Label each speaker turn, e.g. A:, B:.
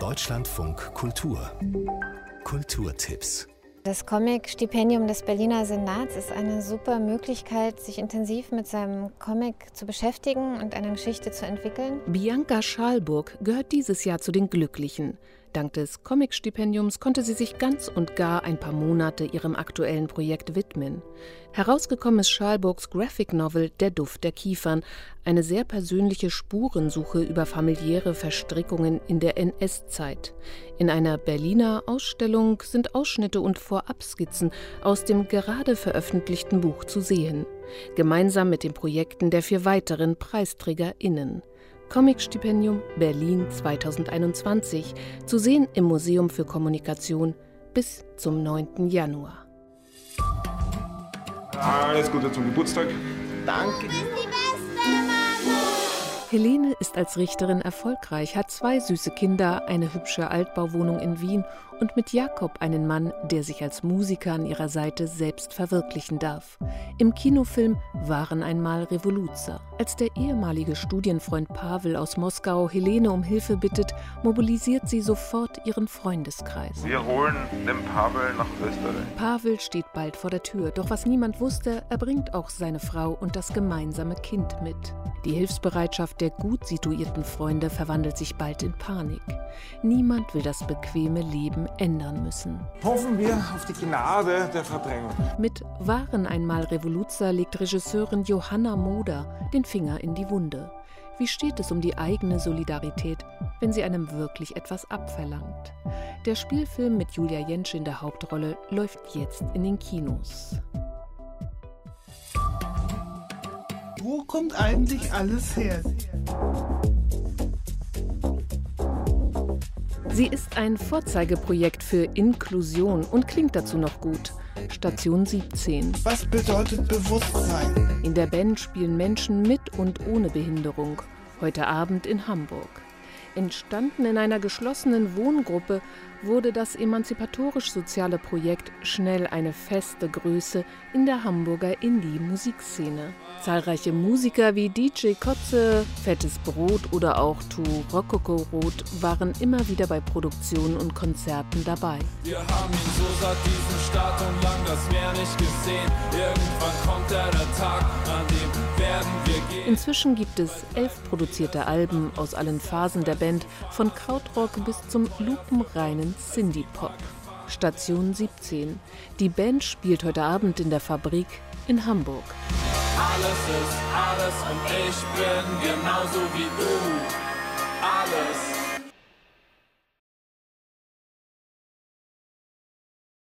A: Deutschlandfunk Kultur Kulturtipps
B: das Comic-Stipendium des Berliner Senats ist eine super Möglichkeit, sich intensiv mit seinem Comic zu beschäftigen und eine Geschichte zu entwickeln.
C: Bianca Schalburg gehört dieses Jahr zu den Glücklichen. Dank des Comic-Stipendiums konnte sie sich ganz und gar ein paar Monate ihrem aktuellen Projekt widmen. Herausgekommen ist Schalburgs Graphic Novel Der Duft der Kiefern, eine sehr persönliche Spurensuche über familiäre Verstrickungen in der NS-Zeit. In einer Berliner Ausstellung sind Ausschnitte und Vorabskizzen aus dem gerade veröffentlichten Buch zu sehen, gemeinsam mit den Projekten der vier weiteren PreisträgerInnen. Comicstipendium Berlin 2021, zu sehen im Museum für Kommunikation bis zum 9. Januar.
D: Alles Gute zum Geburtstag.
E: Danke.
C: Helene ist als Richterin erfolgreich, hat zwei süße Kinder, eine hübsche Altbauwohnung in Wien und mit Jakob einen Mann, der sich als Musiker an ihrer Seite selbst verwirklichen darf. Im Kinofilm Waren einmal Revoluzer. Als der ehemalige Studienfreund Pavel aus Moskau Helene um Hilfe bittet, mobilisiert sie sofort ihren Freundeskreis.
D: Wir holen den Pavel nach Österreich.
C: Pavel steht bald vor der Tür, doch was niemand wusste, er bringt auch seine Frau und das gemeinsame Kind mit. Die Hilfsbereitschaft der gut situierten Freunde verwandelt sich bald in Panik. Niemand will das bequeme Leben ändern müssen.
D: Hoffen wir auf die Gnade der Verdrängung.
C: Mit Waren einmal Revoluzer legt Regisseurin Johanna Moder den Finger in die Wunde. Wie steht es um die eigene Solidarität, wenn sie einem wirklich etwas abverlangt? Der Spielfilm mit Julia Jentsch in der Hauptrolle läuft jetzt in den Kinos.
E: Wo kommt eigentlich alles her?
C: Sie ist ein Vorzeigeprojekt für Inklusion und klingt dazu noch gut. Station 17.
E: Was bedeutet Bewusstsein?
C: In der Band spielen Menschen mit und ohne Behinderung. Heute Abend in Hamburg. Entstanden in einer geschlossenen Wohngruppe wurde das emanzipatorisch-soziale Projekt schnell eine feste Größe in der Hamburger Indie-Musikszene. Zahlreiche Musiker wie DJ Kotze, Fettes Brot oder auch Tu Rokoko Rot waren immer wieder bei Produktionen und Konzerten dabei.
F: Wir haben ihn so satt, diesen Start und lang das Meer nicht gesehen. Irgendwann kommt der, der Tag, an
C: Inzwischen gibt es elf produzierte Alben aus allen Phasen der Band, von Krautrock bis zum lupenreinen Cindy-Pop. Station 17. Die Band spielt heute Abend in der Fabrik in Hamburg.
F: Alles ist alles und ich bin genauso wie du. Alles